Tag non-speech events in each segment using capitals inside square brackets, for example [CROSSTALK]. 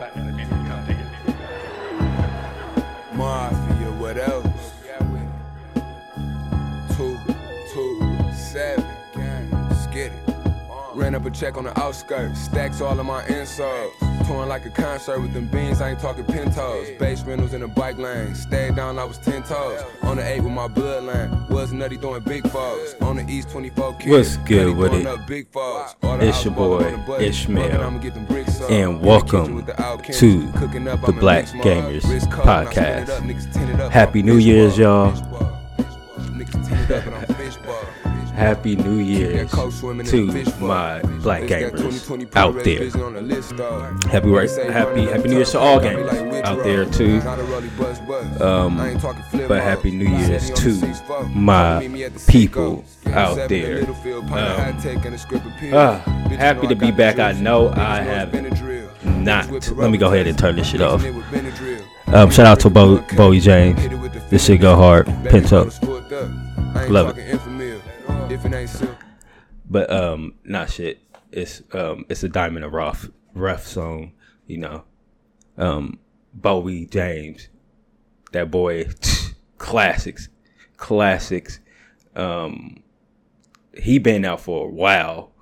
it. Maybe come take it. Mafia, what else? Two, two, seven, gang, it. Uh. Ran up a check on the outskirts, stacks all of my insults. Touring like a concert with them beans, I ain't talking pintos. Base rentals in the bike lane, stayed down, I was 10 toes. On the 8 with my bloodline, was nutty throwing big foes. On the East 24 kids, What's good with it? Big the It's your boy, on the budget, Ishmael, fucking, I'ma get them bricks up. and welcome kitchen with the Alkins, to the Black. Gamers Wrist cold, I spin it Podcast. up, niggas tin it up, Happy New Year's, y'all. Happy New Year's to my black gamers out there. Happy right, happy happy New Year's to all gamers out there too. Um, but happy New Year's to my people out there. Um, uh, happy to be back. I know I have not. Let me go ahead and turn this shit off. Um, shout out to Bo- Bowie James. This shit go hard. Pent up. Love it. But um, not shit. It's um, it's a Diamond and Rough rough song. You know, um, Bowie James, that boy, [LAUGHS] classics, classics. Um, he been out for a while.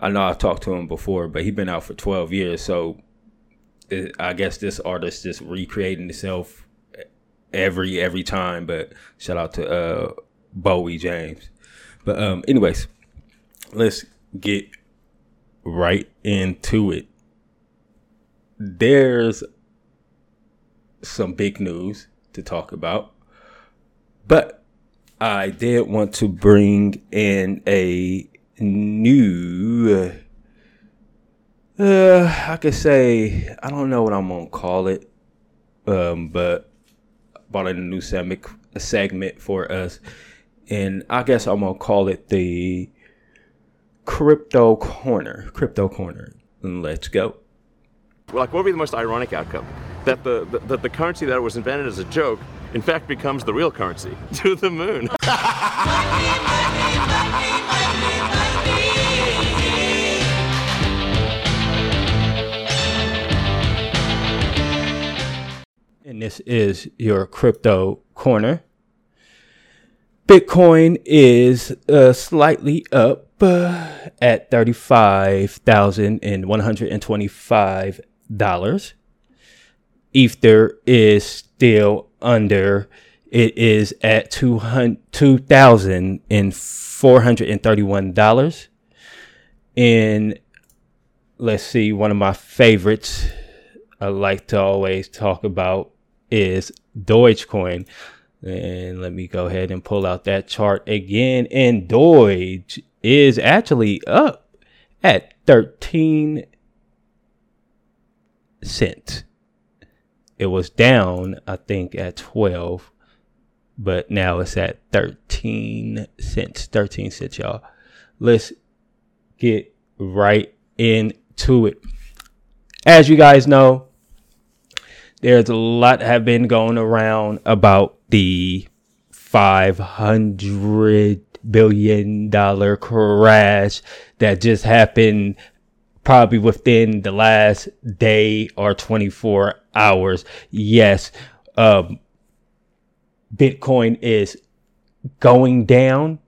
I know I've talked to him before, but he been out for twelve years. So it, I guess this artist just recreating himself every every time. But shout out to uh, Bowie James. But um, anyways, let's get right into it. There's some big news to talk about, but I did want to bring in a new, uh, I could say, I don't know what I'm gonna call it, um, but brought in a new segment, a segment for us, and I guess I'm gonna call it the crypto corner. Crypto corner. Let's go. Like, what would be the most ironic outcome? That the, the, that the currency that was invented as a joke, in fact, becomes the real currency [LAUGHS] to the moon. [LAUGHS] And this is your crypto corner. Bitcoin is uh, slightly up uh, at $35,125. Ether is still under. It is at $2,431. And let's see, one of my favorites I like to always talk about is Dogecoin. And let me go ahead and pull out that chart again. And Doge is actually up at 13 cents. It was down, I think, at 12, but now it's at 13 cents. 13 cents, y'all. Let's get right into it. As you guys know, there's a lot have been going around about the 500 billion dollar crash that just happened probably within the last day or 24 hours. Yes, um, Bitcoin is going down,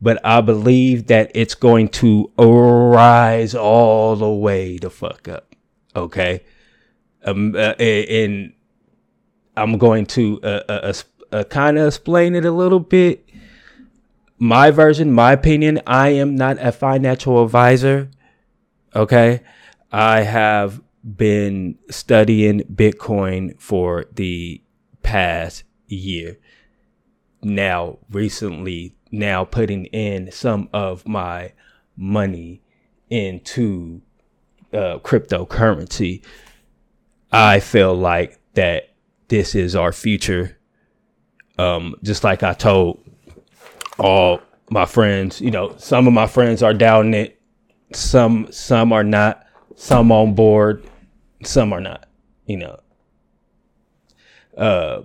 but I believe that it's going to rise all the way the fuck up. Okay. Um, uh, and I'm going to uh, uh, uh, kind of explain it a little bit. My version, my opinion, I am not a financial advisor. Okay. I have been studying Bitcoin for the past year. Now, recently, now putting in some of my money into uh, cryptocurrency. I feel like that this is our future. Um, just like I told all my friends, you know, some of my friends are doubting it, some some are not, some on board, some are not, you know. Uh,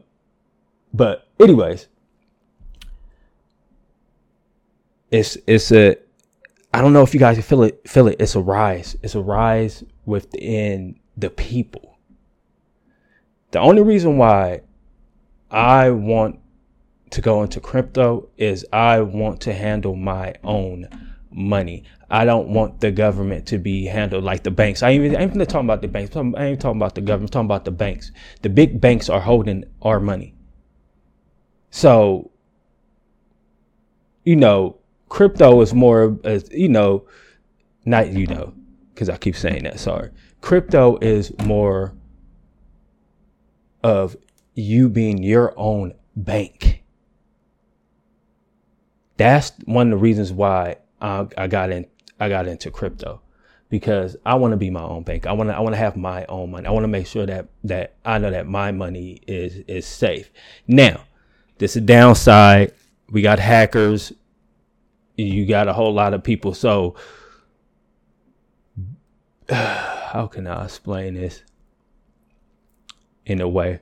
but anyways, it's it's a I don't know if you guys feel it feel it. It's a rise. It's a rise within the people. The only reason why I want to go into crypto is I want to handle my own money. I don't want the government to be handled like the banks. I ain't even talking about the banks. I ain't talking about the government. I'm talking about the banks. The big banks are holding our money. So, you know, crypto is more as uh, you know, not you know, because I keep saying that. Sorry, crypto is more of you being your own bank. That's one of the reasons why I, I got in. I got into crypto because I want to be my own bank. I want to. I want to have my own money. I want to make sure that that I know that my money is is safe. Now, this is downside. We got hackers. You got a whole lot of people. So, [SIGHS] how can I explain this in a way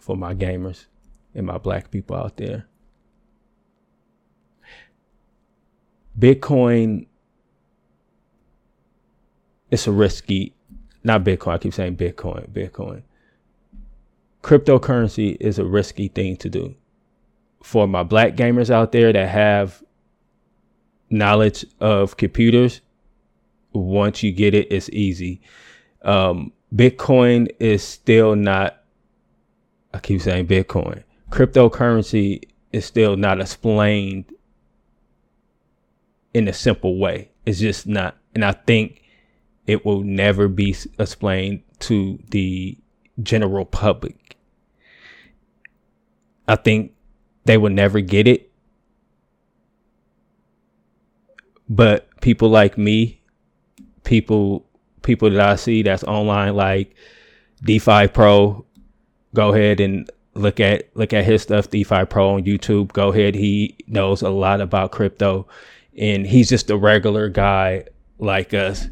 for my gamers and my black people out there? Bitcoin it's a risky not Bitcoin, I keep saying Bitcoin, Bitcoin. Cryptocurrency is a risky thing to do. For my black gamers out there that have knowledge of computers, once you get it, it's easy. Um, Bitcoin is still not, I keep saying Bitcoin. Cryptocurrency is still not explained in a simple way. It's just not. And I think it will never be explained to the general public. I think they will never get it. But people like me, people people that I see that's online like DeFi Pro, go ahead and look at look at his stuff, DeFi Pro on YouTube. Go ahead, he knows a lot about crypto and he's just a regular guy like us.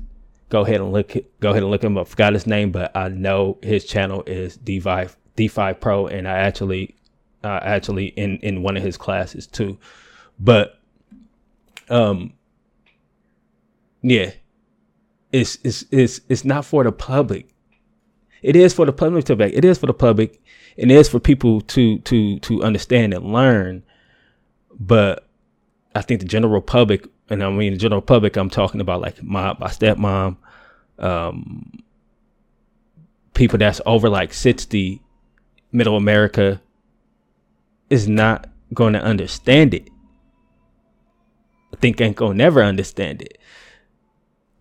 Go ahead and look. Go ahead and look him up. Forgot his name, but I know his channel is DeFi DeFi Pro, and I actually, uh, actually in in one of his classes too. But, um, yeah, it's it's it's it's not for the public. It is for the public to back. It is for the public, and it is for people to to to understand and learn. But I think the general public, and I mean the general public, I'm talking about like my my stepmom, um, people that's over like 60, middle America, is not going to understand it. I think ain't gonna never understand it.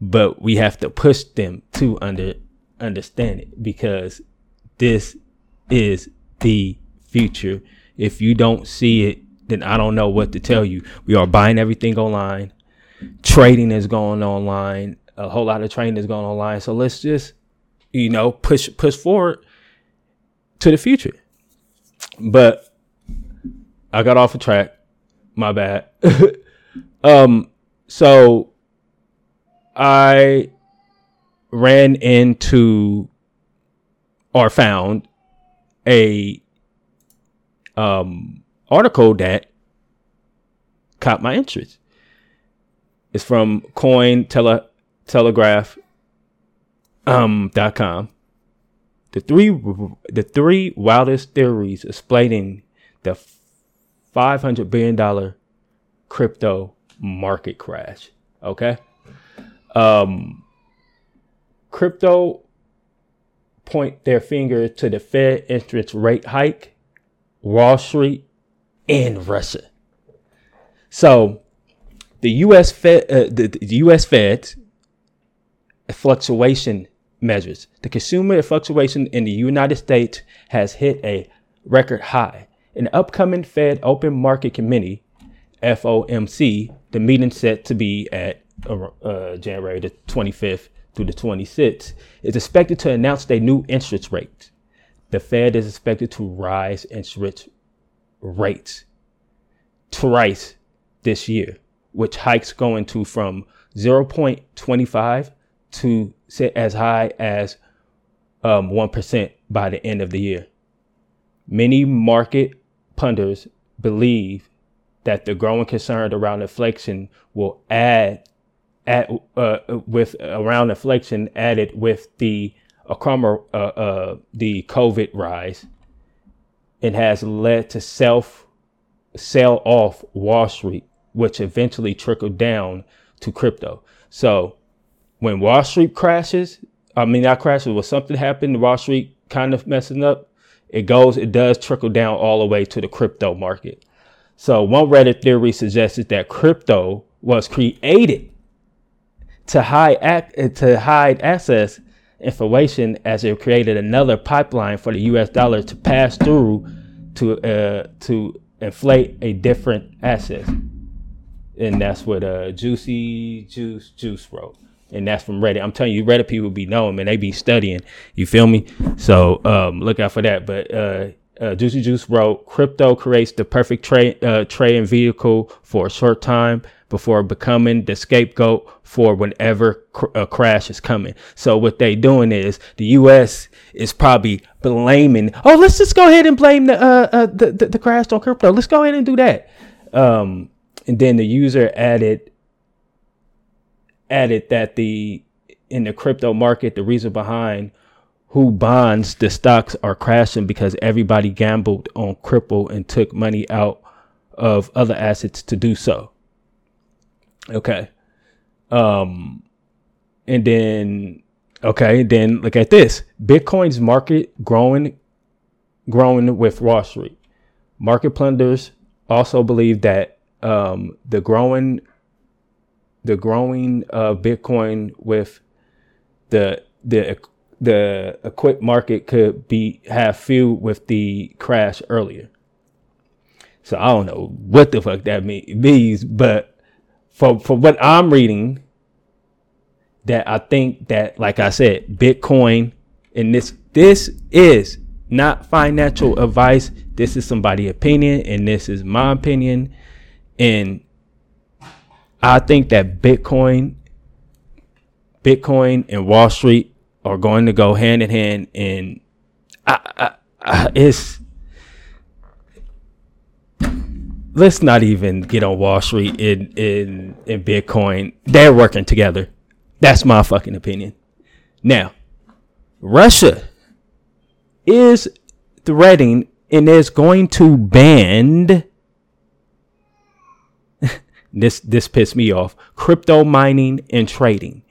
But we have to push them to under understand it because this is the future. If you don't see it, then I don't know what to tell you. We are buying everything online. Trading is going online. A whole lot of trading is going online. So let's just, you know, push push forward to the future. But I got off a track. My bad. [LAUGHS] um, so I ran into or found a um article that caught my interest. It's from Coin Tele, Telegraph um, dot com. The three the three wildest theories explaining the five hundred billion dollar crypto market crash. Okay. Um, crypto point their finger to the Fed interest rate hike, Wall Street, and Russia. So the U.S. Fed, uh, the, the U.S. Fed fluctuation measures. The consumer fluctuation in the United States has hit a record high. An upcoming Fed Open Market Committee, FOMC, the meeting set to be at uh, uh, January the 25th through the 26th, is expected to announce their new interest rate. The Fed is expected to rise interest rates twice this year, which hikes going to from 0.25 to as high as um, 1% by the end of the year. Many market pundits believe that the growing concern around inflation will add at uh, with around inflation added with the Acromer, uh, uh, the COVID rise, it has led to self sell off Wall Street, which eventually trickled down to crypto. So when Wall Street crashes, I mean not crashes, when something happened, Wall Street kind of messing up, it goes, it does trickle down all the way to the crypto market. So one Reddit theory suggested that crypto was created to hide ac- to hide access information as it created another pipeline for the U.S. dollar to pass through to uh, to inflate a different asset, and that's what uh, Juicy Juice Juice wrote, and that's from Reddit. I'm telling you, Reddit people be knowing, man. They be studying. You feel me? So um, look out for that. But uh, uh, Juicy Juice wrote, "Crypto creates the perfect trade uh, trading vehicle for a short time." Before becoming the scapegoat for whenever cr- a crash is coming. So what they doing is the U.S. is probably blaming. Oh, let's just go ahead and blame the uh, uh the, the, the crash on crypto. Let's go ahead and do that. Um, and then the user added added that the in the crypto market the reason behind who bonds the stocks are crashing because everybody gambled on crypto and took money out of other assets to do so. Okay. Um, and then okay, then look at this: Bitcoin's market growing, growing with Wall Street. Market plunders also believe that um, the growing, the growing of Bitcoin with the the the equip market could be have fueled with the crash earlier. So I don't know what the fuck that means, but for for what I'm reading, that I think that, like I said, Bitcoin and this this is not financial advice. This is somebody' opinion, and this is my opinion. And I think that Bitcoin, Bitcoin and Wall Street are going to go hand in hand. And I, I, I, it's let's not even get on Wall Street in in in Bitcoin. They're working together. That's my fucking opinion. Now, Russia is threatening and is going to ban [LAUGHS] this this pissed me off crypto mining and trading.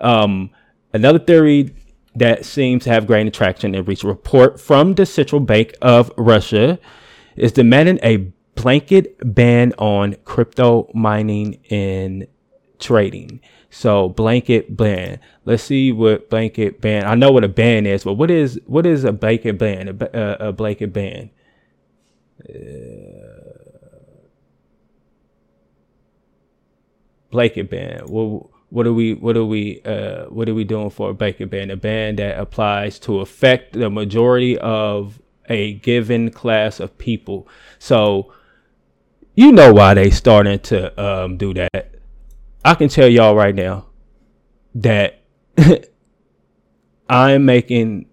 Um, another theory that seems to have gained traction and reached a report from the Central Bank of Russia is demanding a blanket ban on crypto mining and trading. So blanket ban. Let's see what blanket ban. I know what a ban is, but what is what is a blanket ban? A, a, a blanket ban. Uh, blanket ban. Well, what are we what are we uh, what are we doing for a blanket ban? A ban that applies to affect the majority of a given class of people. So you know why they starting to um, do that. I can tell y'all right now that [LAUGHS] I'm making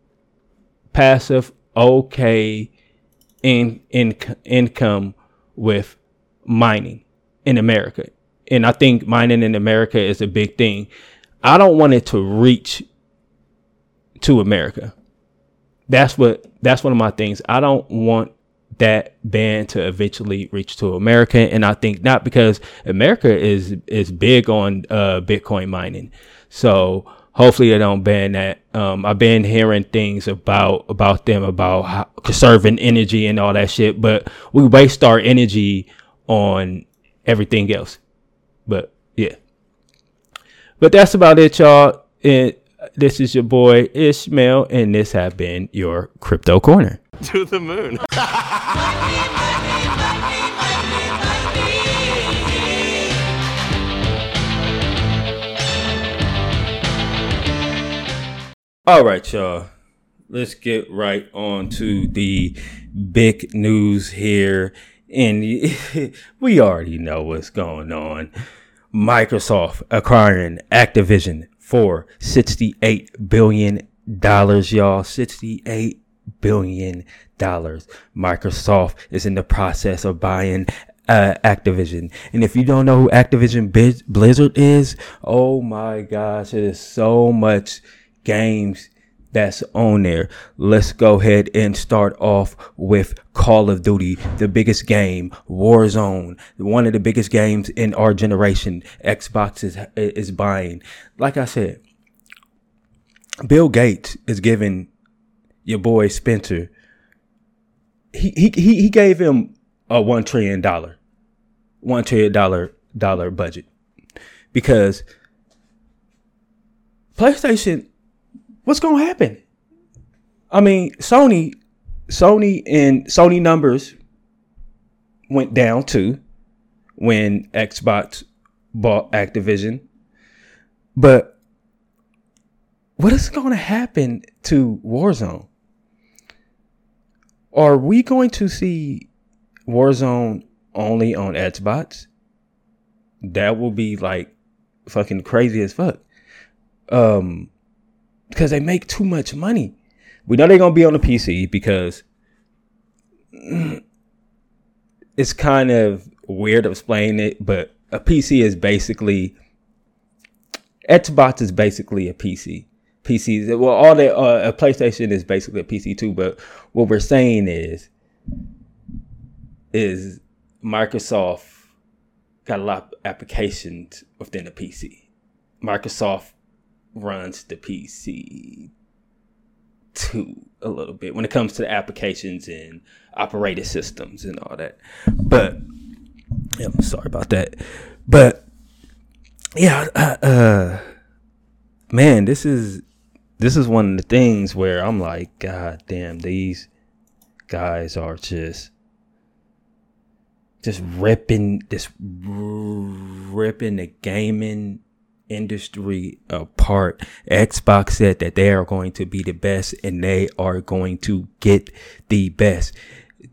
passive okay in, in income with mining in America. And I think mining in America is a big thing. I don't want it to reach to America. That's what that's one of my things. I don't want that ban to eventually reach to America. And I think not because America is is big on uh, Bitcoin mining. So hopefully they don't ban that. Um, I've been hearing things about about them about how, conserving energy and all that shit, but we waste our energy on everything else. But yeah. But that's about it, y'all. This is your boy Ishmael, and this have been your crypto corner. To the moon. [LAUGHS] All right, y'all. Let's get right on to the big news here. And [LAUGHS] we already know what's going on. Microsoft acquiring Activision for $68 billion, y'all. $68 billion. Microsoft is in the process of buying uh, Activision. And if you don't know who Activision Blizzard is, oh my gosh, it is so much games that's on there. Let's go ahead and start off with Call of Duty, the biggest game, Warzone, one of the biggest games in our generation. Xbox is is buying. Like I said, Bill Gates is giving your boy Spencer. He he he, gave him a one trillion dollar, one trillion dollar dollar budget because PlayStation what's gonna happen? I mean, Sony, Sony and Sony numbers went down too when Xbox bought Activision. But what is going to happen to Warzone? Are we going to see Warzone only on Xbox? That will be like fucking crazy as fuck. Um, because they make too much money. We know they're gonna be on the PC because [CLEARS THROAT] it's kind of weird to explain it, but a PC is basically Xbox is basically a PC. PCs, well, all the uh, a PlayStation is basically a PC too. But what we're saying is, is Microsoft got a lot of applications within the PC. Microsoft runs the PC too a little bit when it comes to the applications and operating systems and all that. But yeah, I'm sorry about that. But yeah, uh, uh, man, this is this is one of the things where I'm like, God damn, these guys are just just ripping this ripping the gaming industry apart. Xbox said that they are going to be the best and they are going to get the best.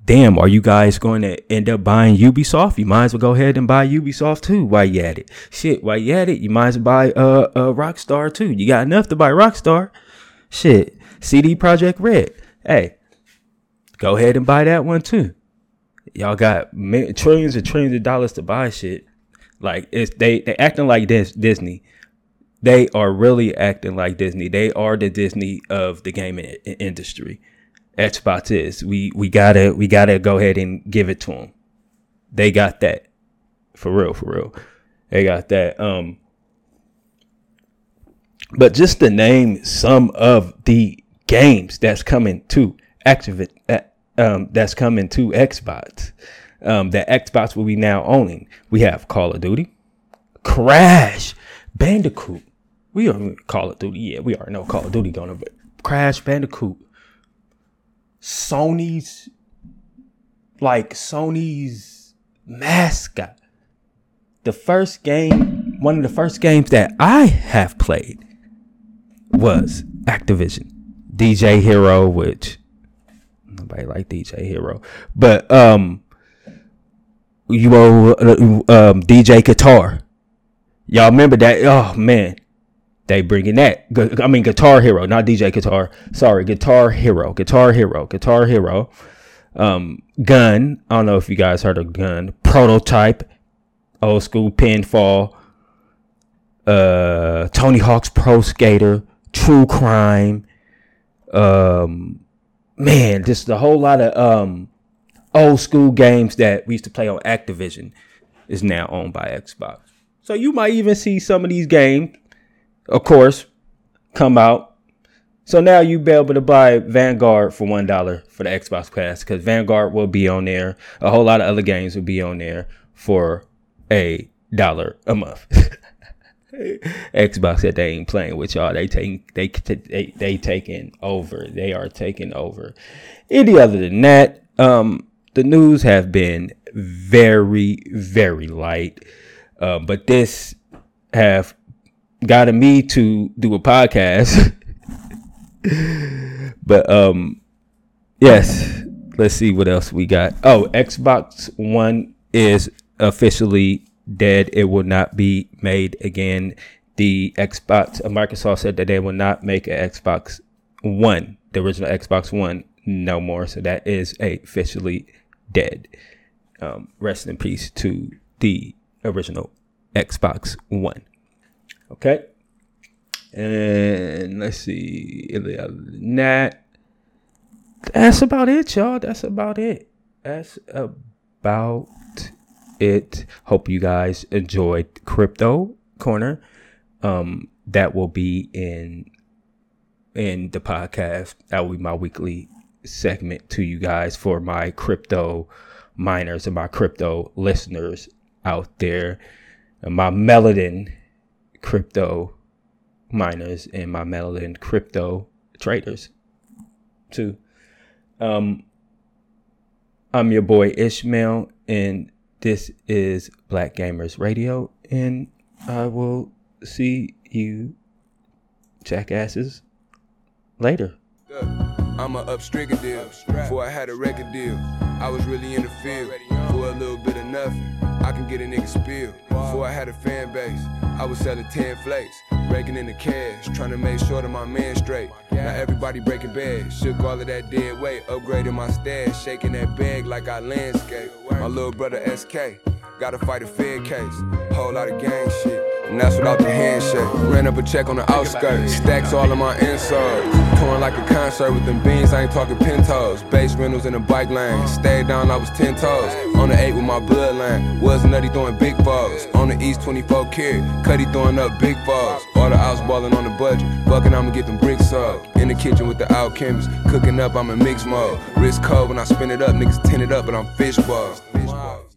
Damn, are you guys going to end up buying Ubisoft? You might as well go ahead and buy Ubisoft too while you at it. Shit, while you at it, you might as well buy uh, uh Rockstar too. You got enough to buy Rockstar. Shit, CD Projekt Red. Hey, go ahead and buy that one too. Y'all got trillions and trillions of dollars to buy shit. Like it's they they acting like this Disney. They are really acting like Disney. They are the Disney of the gaming industry. Xbox is. We we gotta we gotta go ahead and give it to them. They got that for real, for real. They got that. Um, but just to name some of the games that's coming to Activate, uh, um, that's coming to Xbox um, that Xbox will be now owning. We have Call of Duty, Crash, Bandicoot. We are Call of Duty. Yeah, we are no Call of Duty going to Crash Bandicoot. Sony's like Sony's mascot. The first game, one of the first games that I have played was Activision. DJ Hero, which nobody like DJ Hero. But um you uh, um, DJ Guitar. Y'all remember that? Oh man, they bringing that. I mean, Guitar Hero, not DJ Guitar. Sorry, Guitar Hero, Guitar Hero, Guitar Hero. Um, Gun. I don't know if you guys heard of Gun. Prototype, old school Pitfall. Uh, Tony Hawk's Pro Skater, True Crime. Um, man, just a whole lot of um old school games that we used to play on Activision is now owned by Xbox. So you might even see some of these games, of course, come out. So now you be able to buy Vanguard for one dollar for the Xbox Pass because Vanguard will be on there. A whole lot of other games will be on there for a dollar a month. [LAUGHS] Xbox said they ain't playing with y'all. They take they they they taking over. They are taking over. Any other than that, um, the news have been very, very light. Uh, but this have gotten me to do a podcast. [LAUGHS] but um, yes, let's see what else we got. Oh, Xbox One is officially dead. It will not be made again. The Xbox, uh, Microsoft said that they will not make an Xbox One, the original Xbox One, no more. So that is officially dead. Um, rest in peace to the original Xbox One. Okay. And let's see. That, that's about it, y'all. That's about it. That's about it. Hope you guys enjoyed Crypto Corner. Um, that will be in in the podcast. That will be my weekly segment to you guys for my crypto miners and my crypto listeners out there. And my Melodin crypto miners and my Melodin crypto traders too. Um, I'm your boy Ishmael, and this is Black Gamers Radio, and I will see you jackasses later. I'm a upstrigger deal. Before I had a record deal, I was really in the field. For a little bit of nothing, I can get a nigga spill. Before I had a fan base, I was selling 10 flakes. Raking in the cash, trying to make sure that my man straight. Now everybody breaking bad, shook all of that dead weight. Upgrading my stash, shaking that bag like I landscape. My little brother SK, gotta fight a fair case. Whole lot of gang shit. And that's without the handshake. Ran up a check on the outskirts. Stacks all of my insoles. Torn like a concert with them beans, I ain't talking pintos. Base rentals in the bike lane. Stayed down, I was 10 toes. On the 8 with my bloodline. Was nutty throwing big balls. On the East 24 carry. Cuddy throwing up big balls. All the outs balling on the budget. Fucking, I'ma get them bricks up. In the kitchen with the alchemists. Cooking up, I'm in mix mode. Wrist cold when I spin it up. Niggas tin it up, but I'm fish balls. Fish balls.